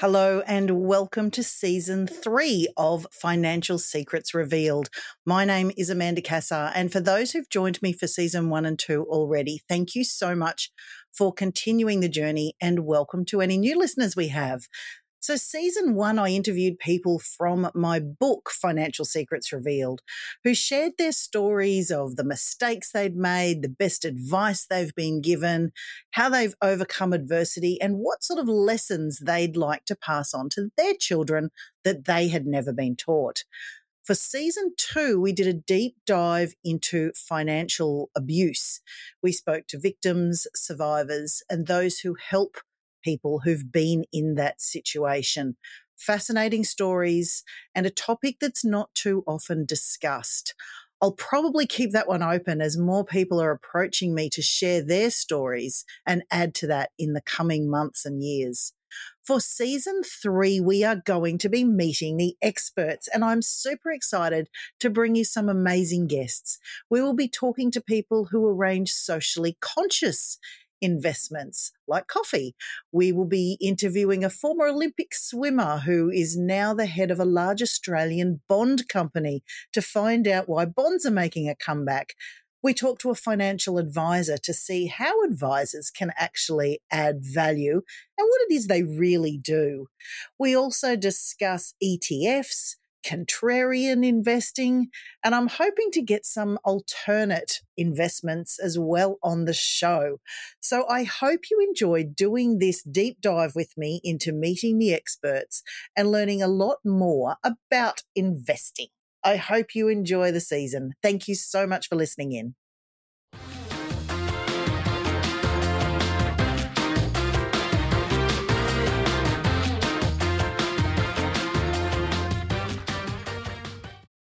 Hello and welcome to season three of Financial Secrets Revealed. My name is Amanda Cassar, and for those who've joined me for season one and two already, thank you so much for continuing the journey and welcome to any new listeners we have. So, season one, I interviewed people from my book, Financial Secrets Revealed, who shared their stories of the mistakes they'd made, the best advice they've been given, how they've overcome adversity, and what sort of lessons they'd like to pass on to their children that they had never been taught. For season two, we did a deep dive into financial abuse. We spoke to victims, survivors, and those who help people who've been in that situation. Fascinating stories and a topic that's not too often discussed. I'll probably keep that one open as more people are approaching me to share their stories and add to that in the coming months and years. For season three, we are going to be meeting the experts, and I'm super excited to bring you some amazing guests. We will be talking to people who arrange socially conscious investments like coffee. We will be interviewing a former Olympic swimmer who is now the head of a large Australian bond company to find out why bonds are making a comeback. We talk to a financial advisor to see how advisors can actually add value and what it is they really do. We also discuss ETFs, contrarian investing, and I'm hoping to get some alternate investments as well on the show. So I hope you enjoyed doing this deep dive with me into meeting the experts and learning a lot more about investing. I hope you enjoy the season. Thank you so much for listening in.